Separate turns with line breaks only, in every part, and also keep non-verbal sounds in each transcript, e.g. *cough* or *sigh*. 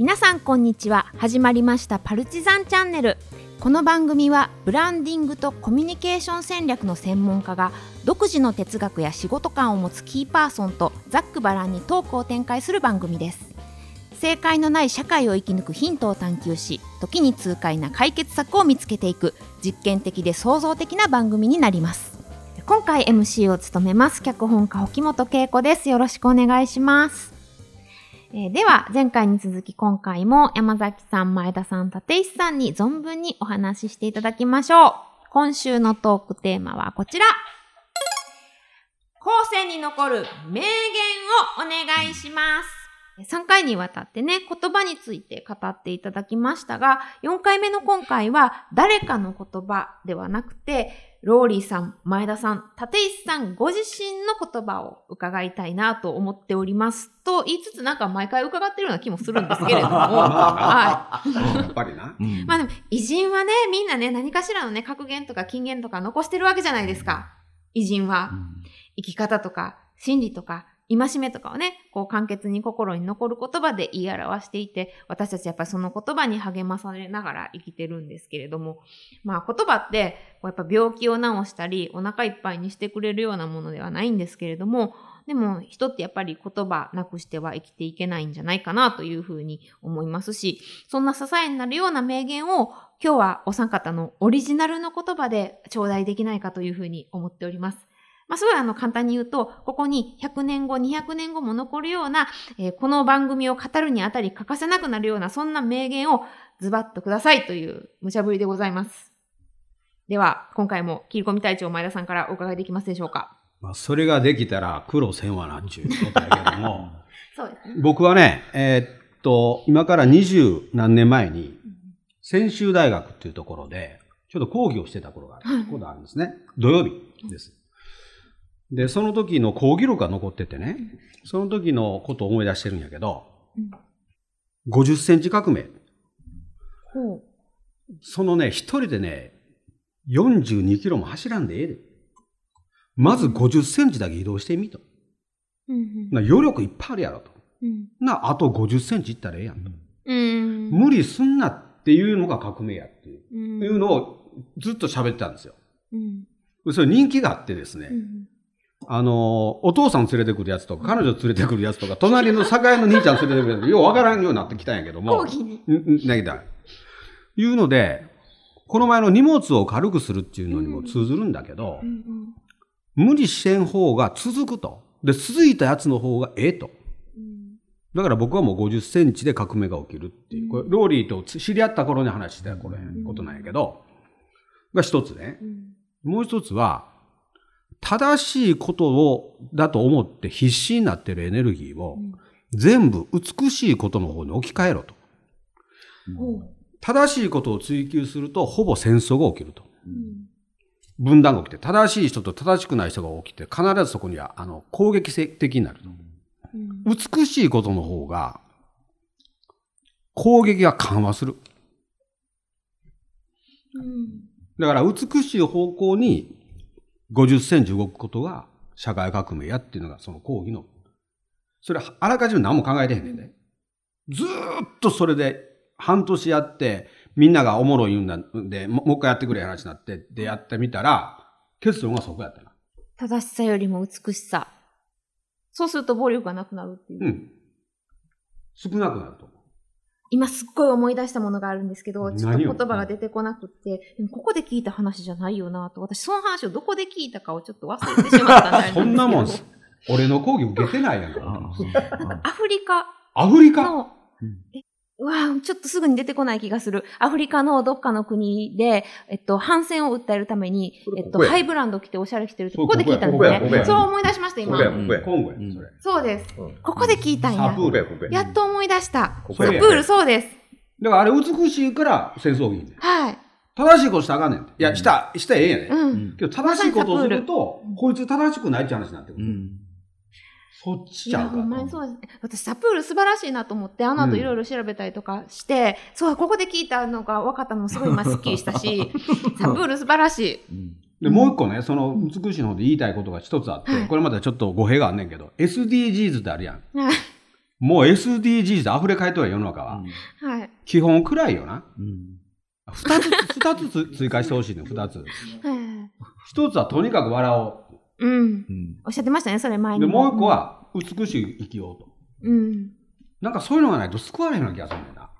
皆さんこんにちは。始まりましたパルチザンチャンネル。この番組はブランディングとコミュニケーション戦略の専門家が独自の哲学や仕事観を持つキーパーソンとざっくばらんにトークを展開する番組です。正解のない社会を生き抜くヒントを探求し時に痛快な解決策を見つけていく実験的で創造的な番組になります。今回 MC を務めます脚本家沖本恵子です。よろしくお願いします。えーでは、前回に続き今回も山崎さん、前田さん、立石さんに存分にお話ししていただきましょう。今週のトークテーマはこちら。後世に残る名言をお願いします。3回にわたってね、言葉について語っていただきましたが、4回目の今回は誰かの言葉ではなくて、ローリーさん、前田さん、立石さんご自身の言葉を伺いたいなと思っております。と言いつつなんか毎回伺ってるような気もするんですけれども、*laughs* はい。
やっぱりな。
うん
まあでも、偉人はね、みんなね、何かしらのね、格言とか金言とか残してるわけじゃないですか。偉人は。生き方とか、心理とか、戒めとかをね、こう簡潔に心に残る言葉で言い表していて、私たちやっぱりその言葉に励まされながら生きてるんですけれども、まあ言葉って、やっぱ病気を治したり、お腹いっぱいにしてくれるようなものではないんですけれども、でも人ってやっぱり言葉なくしては生きていけないんじゃないかなというふうに思いますし、そんな支えになるような名言を今日はお三方のオリジナルの言葉で頂戴できないかというふうに思っております。まあ、すごいあの簡単に言うと、ここに100年後、200年後も残るような、えーこの番組を語るにあたり欠かせなくなるような、そんな名言をズバッとくださいという無茶ぶりでございます。では、今回も切り込み隊長前田さんからお伺いできますでしょうか。
まあ、それができたら苦労せんわなっちゅうことやけども、*laughs*
そうですね。
僕はね、えーっと、今から二十何年前に、専修大学っていうところで、ちょっと講義をしてた頃があることがあるんですね。土曜日です。で、その時の講義録が残っててね、その時のことを思い出してるんやけど、50センチ革命。そのね、一人でね、42キロも走らんでええで。まず50センチだけ移動してみと。
うんうん
な余力いっぱいあるやろと。
うん
な、あと50センチいったらええやんと。
うん。
無理すんなっていうのが革命やっていう,、
うん
いうのをずっと喋ってたんですよ。
うん
それ人気があってですね、
うん
あの、お父さん連れてくるやつとか、彼女連れてくるやつとか、隣の酒屋の兄ちゃん連れてくるやつ、ようわからんようになってきたんやけども。
講義に。
んんだいうので、この前の荷物を軽くするっていうのにも通ずるんだけど、
うん
無理してん方が続くと。で、続いたやつの方がええと。
うん
だから僕はもう50センチで革命が起きるっていう。これ、ローリーと知り合った頃に話したこれ、ことなんやけど、が一つね。
うん
もう一つは、正しいことを、だと思って必死になってるエネルギーを、全部美しいことの方に置き換えろと。正しいことを追求すると、ほぼ戦争が起きると。
うん
分断が起きて、正しい人と正しくない人が起きて、必ずそこには、あの、攻撃的になると。
うん
美しいことの方が、攻撃が緩和する。
うん
だから、美しい方向に50センチ動くことが社会革命やっていうのがその講義の。それ、あらかじめ何も考えてへんねんで。ずーっとそれで半年やって、みんながおもろい言うんだんで、ももう一回やってくれ話になって、でやってみたら、結論がそこやったな。
正しさよりも美しさ。そうすると暴力がなくなるっていう。
うん。少なくなると思う。
今すっごい思い出したものがあるんですけど、ちょっと言葉が出てこなくって、でもここで聞いた話じゃないよなと、私その話をどこで聞いたかをちょっと忘れてしまったんだ *laughs*
そんなもん。
です
す。俺の講義受けてないやんか。*laughs*
アフリカ。
アフリカ？
の
うん、
えうわぁちょっとすぐに出てこない気がする。アフリカのどっかの国で、えっと、反戦を訴えるためにえっと、ハイブランド着ておしゃれ着てるって、ここで聞いたんですね。そう思い出しました、今
そ
うです。
うん
ここで聞いたんや
サプ。ールや。
っと思い出した。
ここや
サプール、そうです。
だからあれ美しいから戦争がいいんだよ。
はい。
正しいことしたらあかんねんて。いや、した、したらええんやね。
うん。
けど正しいことをすると
うん、
こいつ正しくないって話になってくる。
うん。
そっちちゃうか
ほんまにそうです。私、サプール素晴らしいなと思って、あの後いろいろ調べたりとかして、そう、ここで聞いたのが分かったのもすごい今スッキリしたし、*laughs* サプール素晴らしい。
うん
で、もう一個ね、その美しいの方で言いたいことが一つあって、
はい
これまたちょっと語弊があんねんけど、SDGs ってあるやん。*laughs*
はい
もう SDGs で溢れ返ってる世の中は。
はい。
基本くらいよな。
うん
二つ、二つつ *laughs* 追加してほしいの、二つ。
はい。
一つはとにかく笑お
うん。
うん
おっしゃってましたね、それ前
う。
に。
で、もう一個。は美しい生きようと。
うん。
なんかそういうのがないと救われへんような気がするんだよな。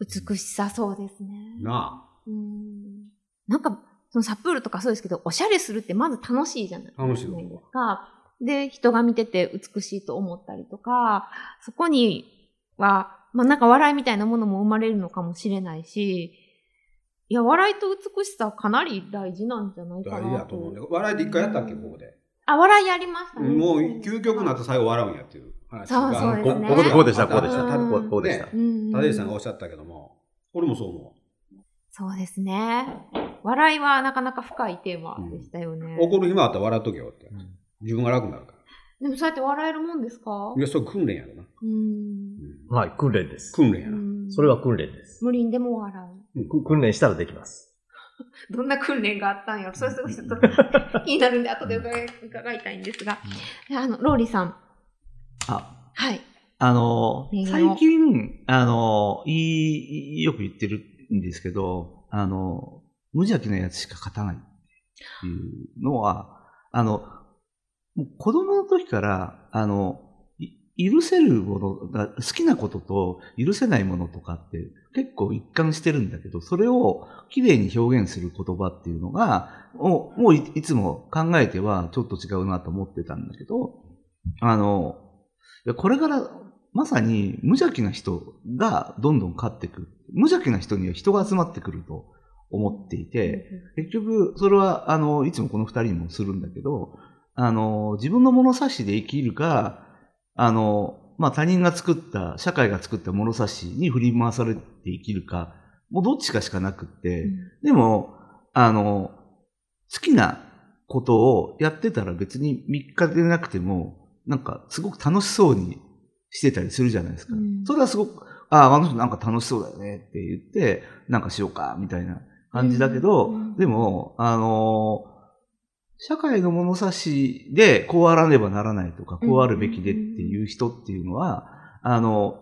美しさそうですね。
な
うん。なんか、そのサプールとかそうですけど、おしゃれするってまず楽しいじゃない
楽しい
ですか。で、人が見てて美しいと思ったりとか、そこには、まあなんか笑いみたいなものも生まれるのかもしれないし、いや、笑いと美しさはかなり大事なんじゃない
あ。
かな
大事だと思うんだよ。笑いで一回やったっけ、ここで。
あ、笑いやりましたね。
もう究極になって最後笑うんやっていう話
そう
が。
そうですね
ここでこうでした、こうでした、
うん
こうこうでした。
うん。
立石さんがおっしゃったけども、俺もそう思
そうですね。笑いはなかなか深いテーマでしたよね。
う。怒る暇あったら笑っとけよって。自分が楽になるから。
でもそうやって笑えるもんですか？
いや、それ訓練やろな。
うん。
うん
はい、訓練です。
訓練やな。
うん
それは訓練です。
無理でも笑う。
く訓練したらできます。*laughs*
どんな訓練があったんやろそれすごいちょっと気になるんで、後で伺い伺いたいんですが。であの、ローリーさん。
あ、
はい。
あの最近、あの、いい、よく言ってるんですけど、あの、無邪気なやつしか勝たないっていうのは、あの、子供の時から、あの、い許せるものが、好きなことと許せないものとかって結構一貫してるんだけど、それを綺麗に表現する言葉っていうのが、もうもういつも考えてはちょっと違うなと思ってたんだけど、あの、これからまさに無邪気な人がどんどん勝ってくる。無邪気な人には人が集まってくると思っていて、結局、それは、あの、いつもこの二人にもするんだけど、あの、自分の物差しで生きるか、あの、まあ、他人が作った、社会が作った物差しに振り回されて生きるか、もうどっちかしかなくって、でも、あの、好きなことをやってたら別に3日でなくても、なんかすごく楽しそうにしてたりするじゃないですか。
うん。
それはすごく、ああ、あの人なんか楽しそうだよねって言って、なんかしようか、みたいな感じだけど、
うん。
でも、あの社会の物差しでこうあらねばならないとか、こうあるべきでっていう人っていうのは、あの、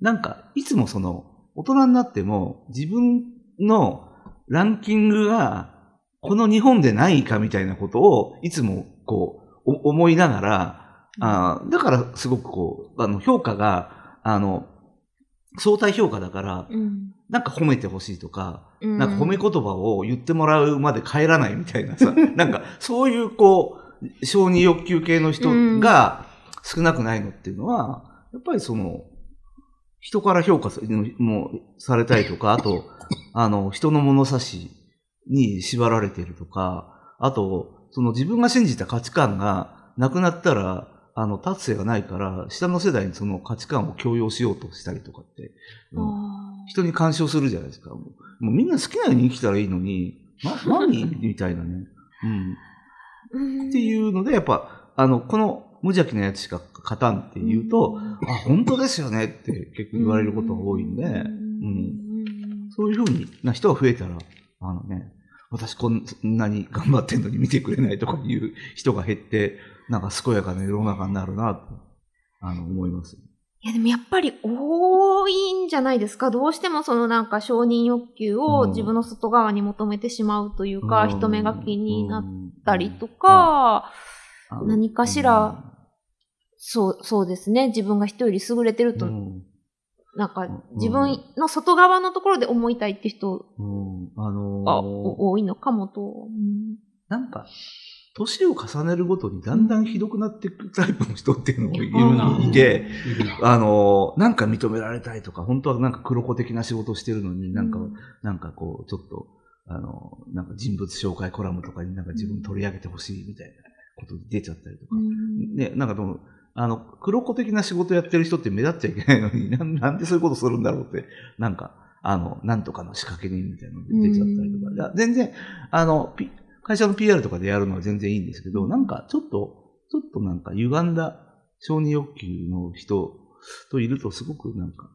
なんか、いつもその、大人になっても自分のランキングがこの日本でないかみたいなことをいつもこうお思いながら、あーだからすごくこう、あの評価が、あの、相対評価だから、
うん。
なんか褒めてほしいとか、
うん
なんか褒め言葉を言ってもらうまで帰らないみたいなさ、*laughs* なんかそういうこう、承認欲求系の人が少なくないのっていうのは、やっぱりその、人から評価さもうされたりとか、あと、*laughs* あの、人の物差しに縛られてるとか、あと、その自分が信じた価値観がなくなったら、あの、達成がないから、下の世代にその価値観を強要しようとしたりとかって、うん
あ
人に干渉するじゃないですか。もうみんな好きなように生きたらいいのに、な、何 *laughs* みたいなね。
ー
うん。っていうので、やっぱ、あの、この無邪気なやつしか勝たんって言うと、あ、本当ですよねって結構言われることが多いんで、うん。そういうふうにな人が増えたら、あのね、私こんなに頑張ってんのに見てくれないとかいう人が減って、なんか健やかな世の中になるなと、あの、思います。
いやでもやっぱり多いんじゃないですか。どうしてもそのなんか承認欲求を自分の外側に求めてしまうというか、人目が気になったりとか、
あの
何かしら、そう、そうですね。自分が人より優れてると、
うん
なんか
ん
自分の外側のところで思いたいって人がお多いのかもと。うん
なんか、年を重ねるごとにだんだんひどくなっていくタイプの人っていうのもいる
な。い
て、あのーなんか認められたいとか、本当はなんか黒子的な仕事をしてるのに、なんか、
うん。
なんかこう、ちょっと、あのーなんか人物紹介コラムとかになんか自分取り上げてほしいみたいなことに出ちゃったりとか。
うん。
ね、なんかでも、あの、黒子的な仕事やってる人って目立っちゃいけないのに、*laughs* なんなんでそういうことするんだろうって、なんか、あの、なんとかの仕掛け人みたいなので出ちゃったりとか。全然、あの、ピ会社の PR とかでやるのは全然いいんですけど、なんかちょっと、ちょっとなんか歪んだ承認欲求の人といるとすごくなんか、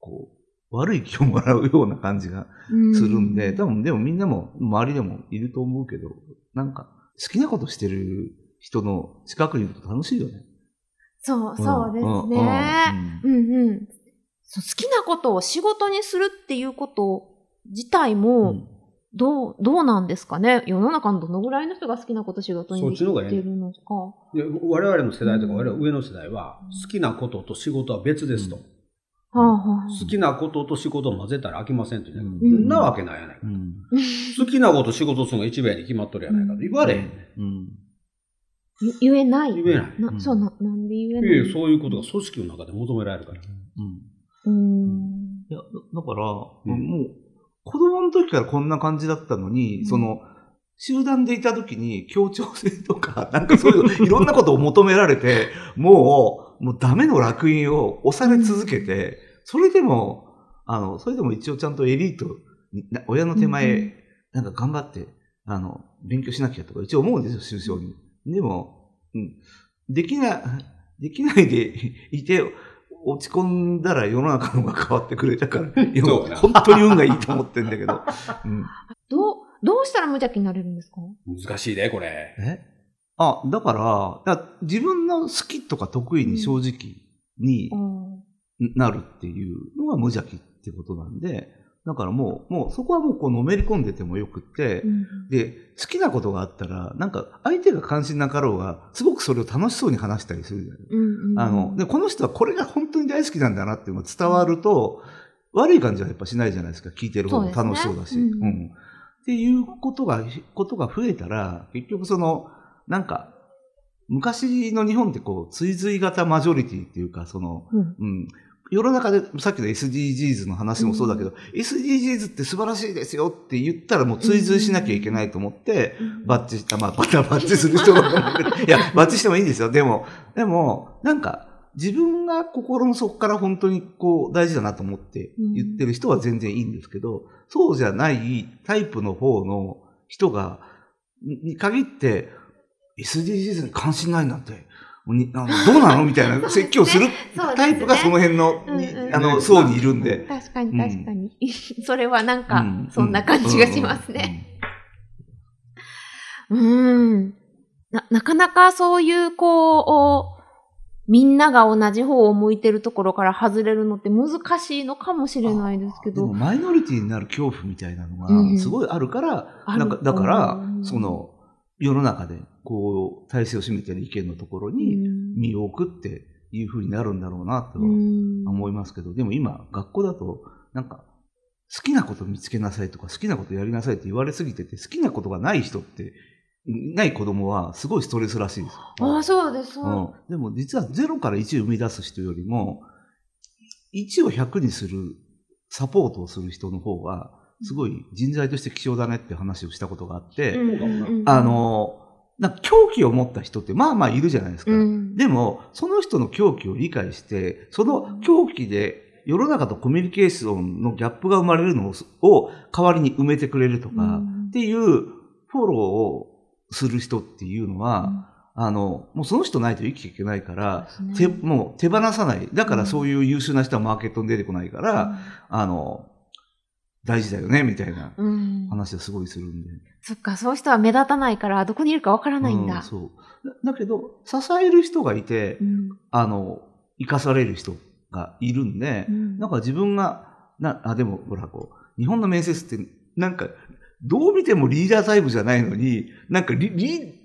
こう、悪い気をもらうような感じがするんで、多分でもみんなも周りでもいると思うけど、なんか好きなことしてる人の近くにいると楽しいよね。
そう、そうですね。うんうん。好きなことを仕事にするっていうこと自体も、どう、どうなんですかね？世の中のどのぐらいの人が好きなこと仕事に
そっちの方がええ
できてるのか。
で我々の世代とか
うん
我々上の世代は好きなことと仕事は別ですと。
うん
はあはあ
好きなことと仕事を混ぜたら飽きませんってね
うん
なわけないやないか。
うん。
好きなこと仕事するのが一番に決まっとるやないかと言われへんね
うん。
ゆ言えない？
言えない。
うん
なそうな、なんで言え
い
ない？
やいやそういうことが組織の中で求められるから。
うん。
うん。
いや、だだから、
うん
もう、子供の時からこんな感じだったのに、
うん。
その、集団でいた時に協調性とか、*laughs* なんかそういう、いろんなことを求められて、もう、もうダメの烙印を押され続けて、それでも、あの、それでも一応ちゃんとエリート親の手前、
うん
なんか頑張って、あの、勉強しなきゃとか一応思うんですよ、終章に。でも、うん、できな、できないでいて、落ち込んだら世の中の方が変わってくれたから、*laughs* 本当に運がいいと思ってんだけど。*laughs* うん、
どう、どうしたら無邪気になれるんですか？
難しいで、これ。
え？あ、だから、だから自分の好きとか得意に正直に
うん。
なるっていうのが無邪気ってことなんで、だからもう、もうそこはもうこうのめり込んでてもよくって、
うん。
で、好きなことがあったら、なんか相手が関心なかろうが、すごくそれを楽しそうに話したりするじゃない。
うんうん
あの、で、この人はこれが本当に大好きなんだなっていうのが伝わると、悪い感じはやっぱしないじゃないですか。聞いてる方も楽しそうだし。
そうねうん。
うん。っていうことが、ことが増えたら、結局その、なんか、昔の日本ってこう、追随型マジョリティっていうか、その、
うん。
うん。世の中で、さっきの SDGs の話もそうだけど、SDGs って素晴らしいですよって言ったらもう追随しなきゃいけないと思って、バッチした、まあ、バタバッチする人もいや、バッチしてもいいんですよ。でも、でも、なんか、自分が心の底から本当にこう、大事だなと思って言ってる人は全然いいんですけど、そうじゃないタイプの方の人が、に限って、SDGs に関心ないなんて、にあのどうなの？みたいな *laughs* 説教するタイプがその辺の、あの、層にいるんで。
確かに確かに。*laughs* それはなんか
うん、
そんな感じがしますね。うん。な、なかなかそういう、こう、みんなが同じ方を向いてるところから外れるのって難しいのかもしれないですけど。
マイノリティになる恐怖みたいなの
うん。
がすごいあるから、
ある。
なんかだから
う、ん。
その、世の中でこう、体制を占めてる意見のところ
う
に
ん
身を置くっていうふうになるんだろうなとは
うん
思いますけど、でも今、学校だと、なんか、好きなこと見つけなさいとか、好きなことやりなさいって言われすぎてて、好きなことがない人って、ない子供はすごいストレスらしいです。
ああ、そうです、そう。
うん、でも実は0から1を生み出す人よりも、1を100にするサポートをする人の方が、すごい人材として貴重だねって話をしたことがあって、
うんうんうん。
あ、の、な狂気を持った人ってまあまあいるじゃないですか。
うん。
でも、その人の狂気を理解して、その狂気で世の中とコミュニケーションのギャップが生まれるのを代わりに埋めてくれるとか、
うん。
っていうフォローをする人っていうのは、あの、もうその人ないと生きていけないから、手、もう手放さない。だからそういう優秀な人はマーケットに出てこないから、あの、大事だよね、みたいな
うん、
話はすごいするんで。
そっか、そういう人は目立たないから、どこにいるかわからないんだ。
うんそう。だだけど、支える人がいて、
うん
あの、生かされる人がいるんで、
うん
なんか自分が、な、あ、でも、ほら、こう、日本の面接って、なんか、どう見てもリーダータイプじゃないのに、なんかリ、リ、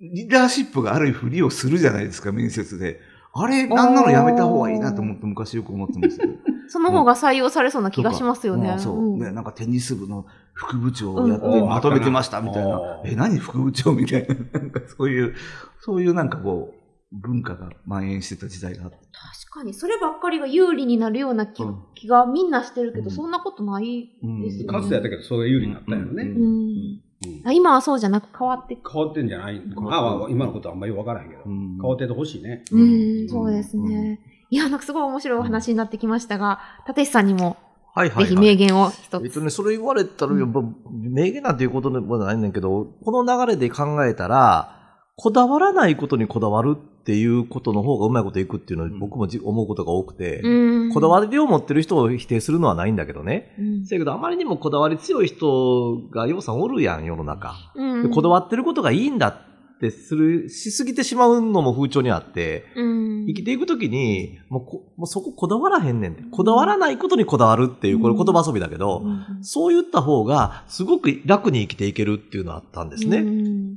リーダーシップがあるふりをするじゃないですか、面接で。あれ、なんなのやめた方がいいなと思って昔よく思ってましたけど。*laughs*
その方が採用されそうな気がしますよね。
うんそう、
ん。
ね。なんかテニス部の副部長をやって
うん。
まとめてましたみたいな。
うん。
え、何副部長みたいな。*laughs* なんかそういう、そういうなんかこう、文化が蔓延してた時代があって。
確かに、そればっかりが有利になるような気,、
うん。
気がみんなしてるけど、
うん。
そんなことないですよね。
かつてやったけど、それが有利になったんやろね。
う
うん。
うん。
あ今はそうじゃなく変わって。
変わってんじゃない。まあまあ、今のことはあんまりわからへんけど、
うん。
変わっててほしいね。
う
うん。
ん、そうですね。いや、なんかすごい面白いお話になってきましたが、立石さんにも
はいはい、
ぜひ
はい。
名言を一つ。
えっとね、それ言われたら、やっぱ、名言なんていうことでもないねんけど、この流れで考えたら、こだわらないことにこだわるっていうことの方がうまいこといくっていうのは僕もじ思うことが多くて、
うん
こだわりを持ってる人を否定するのはないんだけどね。
う
やけど、あまりにもこだわり強い人がようさんおるやん、世の中。
うん
でこだわってることがいいんだっってする、しすぎてしまうのも風潮にあって、
うん。
生きていくときに、もうこ、もうそここだわらへんねんって。こだわらないことにこだわるっていう、これ言葉遊びだけど、
うん
そう言った方が、すごく楽に生きていけるっていうのはあったんですね。
うん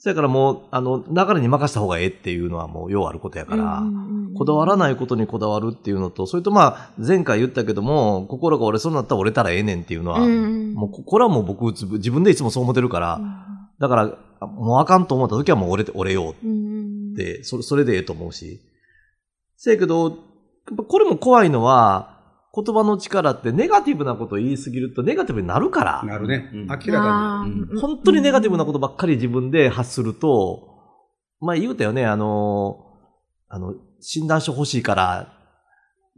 それからもう、あの、流れに任せた方がええっていうのはもう、ようあることやから、
うん
こだわらないことにこだわるっていうのと、それとまあ、前回言ったけども、心が折れそうになったら折れたらええねんっていうのは、
うん
もうこ、これはもう僕、自自分でいつもそう思ってるから、だから、あもうあかんと思った時はもう折れて、折れよう
うん
って、それ、それでええと思うし。せやけど、やっぱこれも怖いのは、言葉の力ってネガティブなことを言いすぎるとネガティブになるから、
なるね。
うん
明らかに。
本当にネガティブなことばっかり自分で発すると、まあ言うたよね、あの、あの、診断書欲しいから、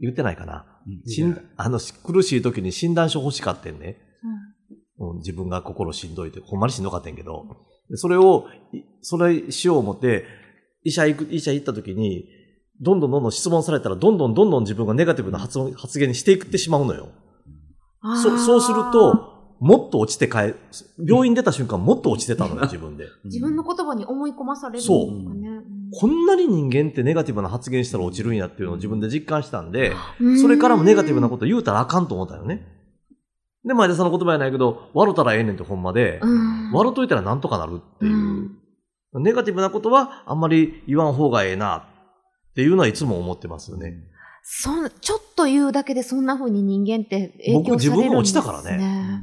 言ってないかな。しんあの、し苦しい時に診断書欲しかってんね。うん。自分が心しんどいって、ほんまにしんどかったんやけど、でそれを、いそれしよう思って、医者行く、医者行った時に、どんどんどんどん質問されたら、どんどんどんどん自分がネガティブな発音発言にしていってしまうのよ。そそうすると、もっと落ちて帰、病院出た瞬間もっと落ちてたのよ、自分で。
自分の言葉に思い込まされるんです
そう
かね。
こんなに人間ってネガティブな発言したら落ちるんやっていうのを自分で実感したんで、
うん
それからもネガティブなこと言うたらあかんと思ったよね。で、前田さんの言葉やないけど、笑ったらええねんってほんまで、
うん
笑っといたらなんとかなるっていう。ネガティブなことはあんまり言わん方がええなっていうのはいつも思ってますよね。
そんちょっと言うだけでそんな風に人間って影響
僕自
されるんです、ね、
分が落ちたからね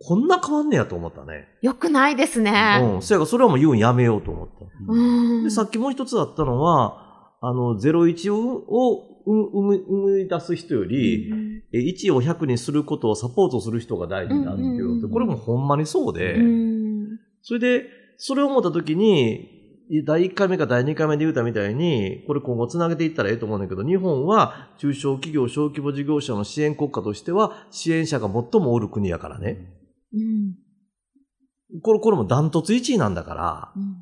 こんな変わんねやと思ったね。
よくないですね。
うん。そやからそれはもう言うんやめようと思った。
うん。
で、さっきもう一つあったのは、あの、01をを生み生み出す人より、え1を100にすることをサポートする人が大事だって。いうのって、これもほんまにそうで、
うん。
それで、それを思った時に、第1回目か第2回目で言うたみたいに、これ今後つなげていったらええと思うんだけど、日本は中小企業、小規模事業者の支援国家としては、支援者が最もおる国やからね。
うん。
これ、これもダントツ1位なんだから、
うん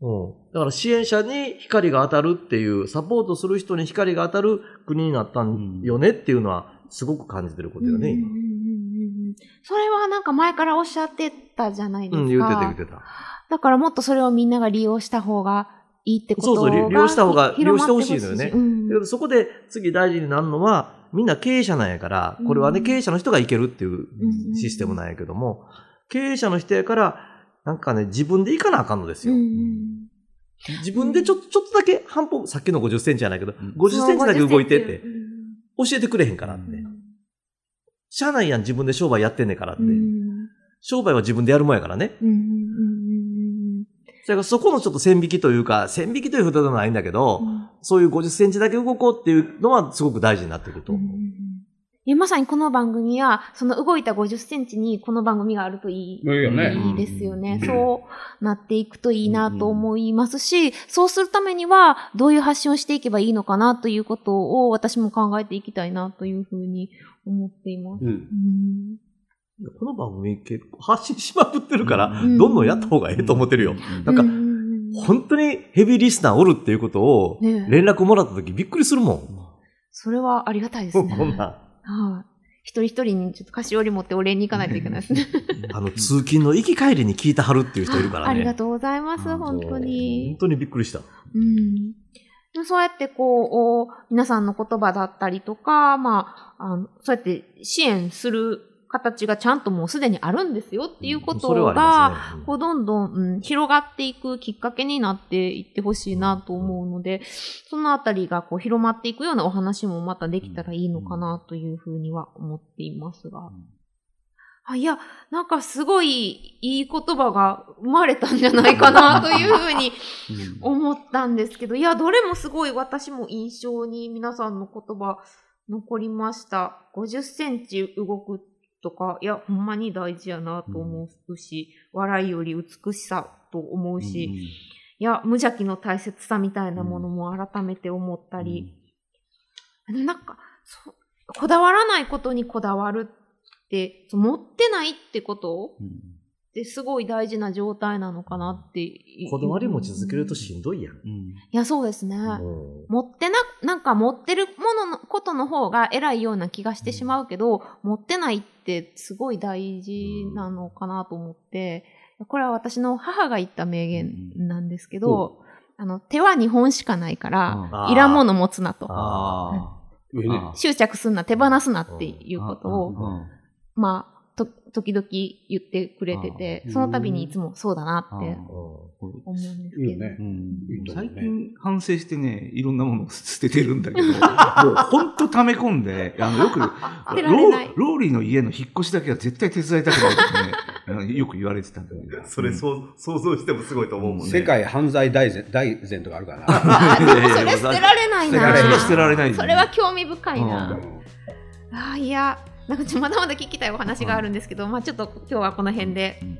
うん。だから支援者に光が当たるっていう、サポートする人に光が当たる国になったんよねっていうのは、すごく感じてることよね、今。
それはなんか前からおっしゃってたじゃないですか。
うん、言うてた言うてた。
だからもっとそれをみんなが利用した方がいいってことが
そうそう利用した方が利用してほしいのよね。
うん。
そこで次大事になるのは、みんな経営者なんやから、これはね、
うん
経営者の人がいけるっていう
うん。
システムなんやけども、経営者の人やから、なんかね、自分で行かなあかんのですよ。自分でちょちょっとだけ半歩、さっきの50センチじゃないけど、
ん
50センチだけ動いてって
う、ん
教えてくれへんからって。しゃあないやん、自分で商売やってんねんからって。
うん
商売は自分でやるもんやからね。だからそこのちょっと線引きというか、線引きということでもないんだけど、そういう50センチだけ動こうっていうのはすごく大事になってくると思う。
まさにこの番組は、その動いた50センチにこの番組があるといい。
いいよね。
いいですよね。そうなっていくといいなと思いますし、そうするためにはどういう発信をしていけばいいのかなということを私も考えていきたいなというふうに思っています。
うん。
うん
この番組結構発信しまくってるから、
うん
どんどんやった方がええと思ってるよ。なんか
う、ん
本当にヘビーリスナーおるっていうことを、連絡もらった時びっくりするもん。
それはありがたいですね。*laughs*
こんなん。
はい。一人一人にちょっと菓子折り持ってお礼に行かないといけないですね。*laughs*
あの、通勤の行き帰りに聞いてはるっていう人いるからね。*laughs*
ありがとうございます、
あ
本当
本
に。
当にびっくりした。
うん。そうやってこう、お皆さんの言葉だったりとか、まあ、あのそうやって支援する形がちゃんともうすでにあるんですよっていうことが。こうどんどん、うん、広がっていくきっかけになっていってほしいなと思うので、そのあたりがこう広まっていくようなお話もまたできたらいいのかなというふうには思っていますが。あいや、なんかすごいいい言葉が生まれたんじゃないかなというふうに *laughs* 思ったんですけど、いや、どれもすごい私も印象に皆さんの言葉残りました。50センチ動くとか、いや、ほんまに大事やなと思うし、笑いより美しさと思うし、いや、無邪気の大切さみたいなものも改めて思ったり、あのなんかそう、こだわらないことにこだわるって、持ってないってこと？ってすごい大事な状態なのかなって。
こだわり持ち続けるとしんどいやん。
いや、そうですね。
も
持ってな、なんか持ってるもののことの方が偉いような気がしてしまうけど、持ってないってすごい大事なのかなと思って、これは私の母が言った名言なんですけど、あの、手は2本しかないから、いらんもの持つなと。執着すんな、手放すなっていうことを、
うん。
まあ、と、時々言ってくれててその度にいつもそうだなって
あ
思うんですけど。
最近反省してね、いろんなものを *laughs* 捨ててるんだけど、*laughs* もう本当溜め込んで、あの、よく、ローローリーの家の引っ越しだけは絶対手伝いたくないってねよく言われてたんだけど。
それそう想像してもすごいと思うもんね。
世界犯罪大全大全とかあるからな。*laughs*
それ捨てられないな。
捨てられない
捨てられない
それは興味深いな。
うん
ああ、いや、なんかちょまだまだ聞きたいお話があるんですけど、まあちょっと今日はこの辺で
うん。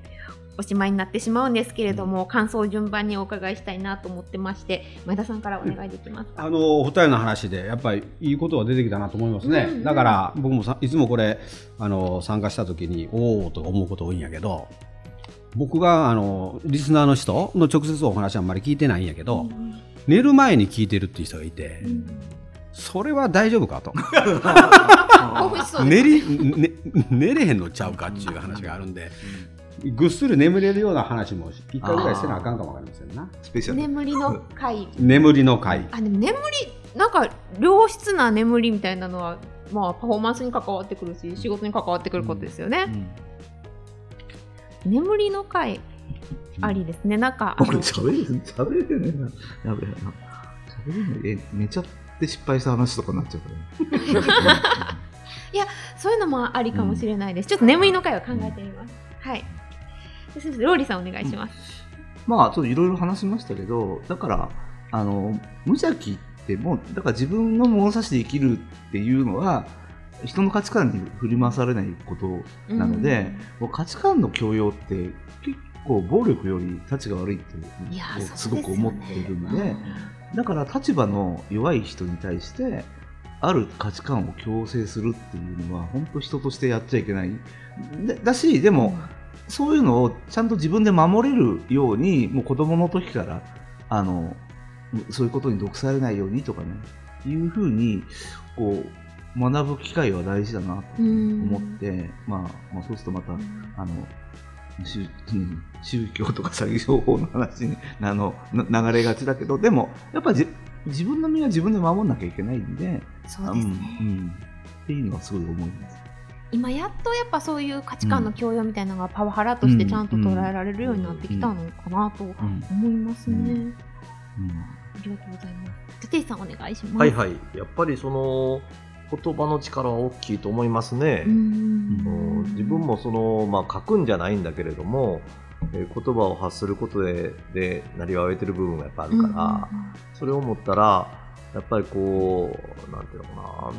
おしまいになってしまうんですけれども、感想を順番にお伺いしたいなと思ってまして、前田さんからお願いできますか？
あのお二人の話でやっぱりいいことが出てきたなと思いますね、
うんうん
だから僕もさいつもこれあの参加した時におおと思うこと多いんやけど僕があのリスナーの人の直接お話あんまり聞いてないんやけど、寝る前に聞いてるっていう人がいて、それは大丈夫かと *laughs* 寝り、ね、寝れへんのちゃうかっていう話があるんで、ぐっすり眠れるような話も一回ぐらいせなあかんかもわかりませんな
スペシャル。
眠りの回。
眠りの回
あ、でも眠り、なんか良質な眠りみたいなのは、まあパフォーマンスに関わってくるし、仕事に関わってくることですよね。眠りの回ありですね。なんか、
喋れる喋れるねな。やべえな。喋れるね。え、寝ちゃって失敗した話とかになっちゃうからね。*laughs*
そういうのもありかもしれないです。ちょっと眠りの回を考えてみます。はい。で先生、ローリーさんお願いします。
まあ、ちょっといろいろ話しましたけど、だから、あの、無邪気ってもう、だから自分の物差しで生きるっていうのは、人の価値観に振り回されないことなので、もう価値観の強要って結構暴力より立ちが悪いってすごく思っているんで、
うん。
だから立場の弱い人に対して、ある価値観を強制するっていうのは、本当人としてやっちゃいけない。でだし、でも、そういうのをちゃんと自分で守れるように、もう子供の時から、あの、そういうことに毒されないようにとかね、いうふうに、こう、学ぶ機会は大事だなと
うん
思って、まあ、まあ、そうするとまた、あの、宗うん宗教とか詐欺情報の話にあのな流れがちだけど、でも、やっぱじ自分の身は自分で守んなきゃいけないんで、
そうですね。
うんうんっていうのはすごい思います。
今やっとやっぱそういう価値観の強要みたいなのがパワハラとしてちゃんと捉えられるようになってきたのかなと
うん
思いますね。
うん
ありがとうございます。テテイさんお願いします。
はいはい。やっぱりその言葉の力は大きいと思いますね。
うん
うん自分もその、まあ、書くんじゃないんだけれども、えー言葉を発することででなりわえてる部分がやっぱあるから、それを思ったらやっぱりこうなんていうのかな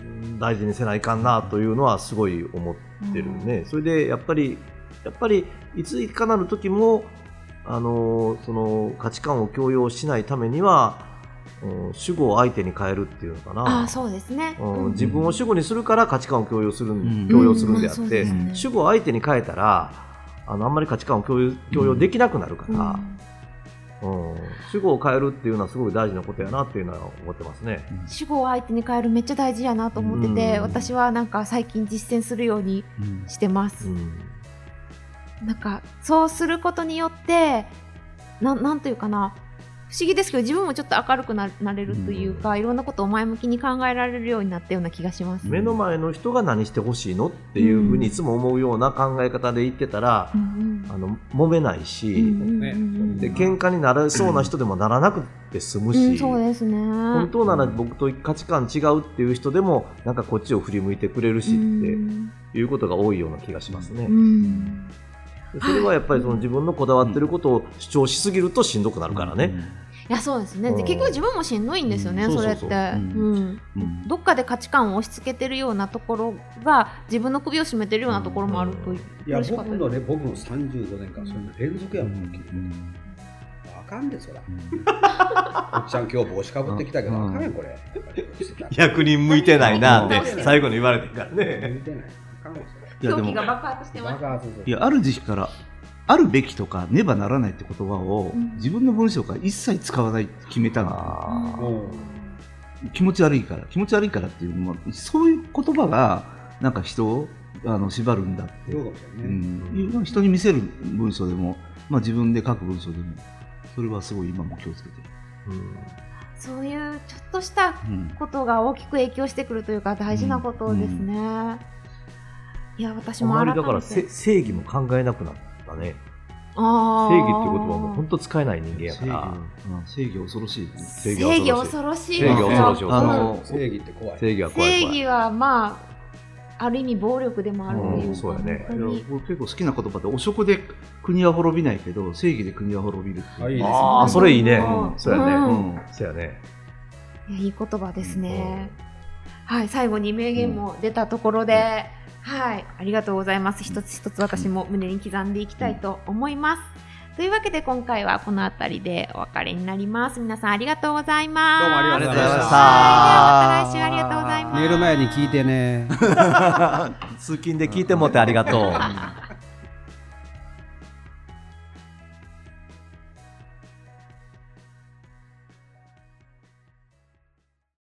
うん大事にせないかんなというのはすごい思ってるね、それでやっぱりやっぱりいついかなる時もあのその価値観を強要しないためには、うん主語を相手に変えるっていうのかな。
ああ、そうですね。
うん
うん。
自分を主語にするから価値観を強要するん、
ん。
強要するんであ
うん。
って、
ね
主語を相手に変えたらあのあんまり価値観を共有強要できなくなるから、うん。主語を変えるっていうのはすごい大事なことやなっていうのは思ってますね。
主語を相手に変えるめっちゃ大事やなと思ってて、
うん。
私はなんか最近実践するように
うん
してます。
うん。
なんかそうすることによってななんというかな不思議ですけど自分もちょっと明るくななれるというか、いろんなことを前向きに考えられるようになったような気がします。
目の前の人が何してほしいのっていうふうにいつも思うような考え方で言ってたら、
うん
あの揉めないし、
うんうんうんうん
で喧嘩にならそうな人でもならなくて済むし、
うんそうですね。
本当なら僕と価値観違うっていう人でもなんかこっちを振り向いてくれるしって
うん
いうことが多いような気がしますね。
うん
それはやっぱりその自分のこだわってることを主張しすぎるとしんどくなるからね。
いやそうですね、
うん。
で結局自分もしんどいんですよね、
うん。
それって。どっかで価値観を押し付けてるようなところが自分の首を絞めてるようなところもあると
うん。
いや僕のね僕の35年間それの連続やもん、
うん。
あかんでそら。おっちゃん今日帽子かぶってきたけど、
うん。
あかんやんこれ。
役人向いてないなって
うん。
最後に言われてるから
向
ね。
いてない。あかんわ
いや
が爆発して
そ
ます。
いやある時期からあるべきとかねばならないって言葉を
うん。
自分の文章から一切使わないって決めた
うん。
気持ち悪いから。気持ち悪いからっていうのもそういう言葉がなんか人をあの縛るんだって、
ね。
んいうのを人に見せる文章でも、まあ、自分で書く文章でもそれはすごい今も気をつけてる。
そういうちょっとした
うん。
ことが大きく影響してくるというか大事なことですね。いや、私
あ
も改めて。
まりだからせ正義も考えなくなったね。正義っていう言葉も本当使えない人間や
正義
から。
うん正義恐ろしい。
正
正義恐ろしい
正義恐ろしい
正義って怖い。
正義は怖い
正。義はまあある意味暴力でもあるというか、
うんそうやね
結構好きな言葉で汚職で国は滅びないけど正義で国は滅びるっていう
あいいですね
ああ、それいいね
うん。
そうやね。そうやね。
いい言葉ですね、はい最後に名言も出たところで、はいありがとうございます。一つ一つ私も胸に刻んでいきたいと思います、というわけで今回はこの辺りでお別れになります。皆さんありがとうございます。
どうもありがとうございました。
はいまた来週ありがとうございます。
寝る前に聞いてね。*laughs*
通勤で聞いてもってありがとう。*laughs* *laughs*
あ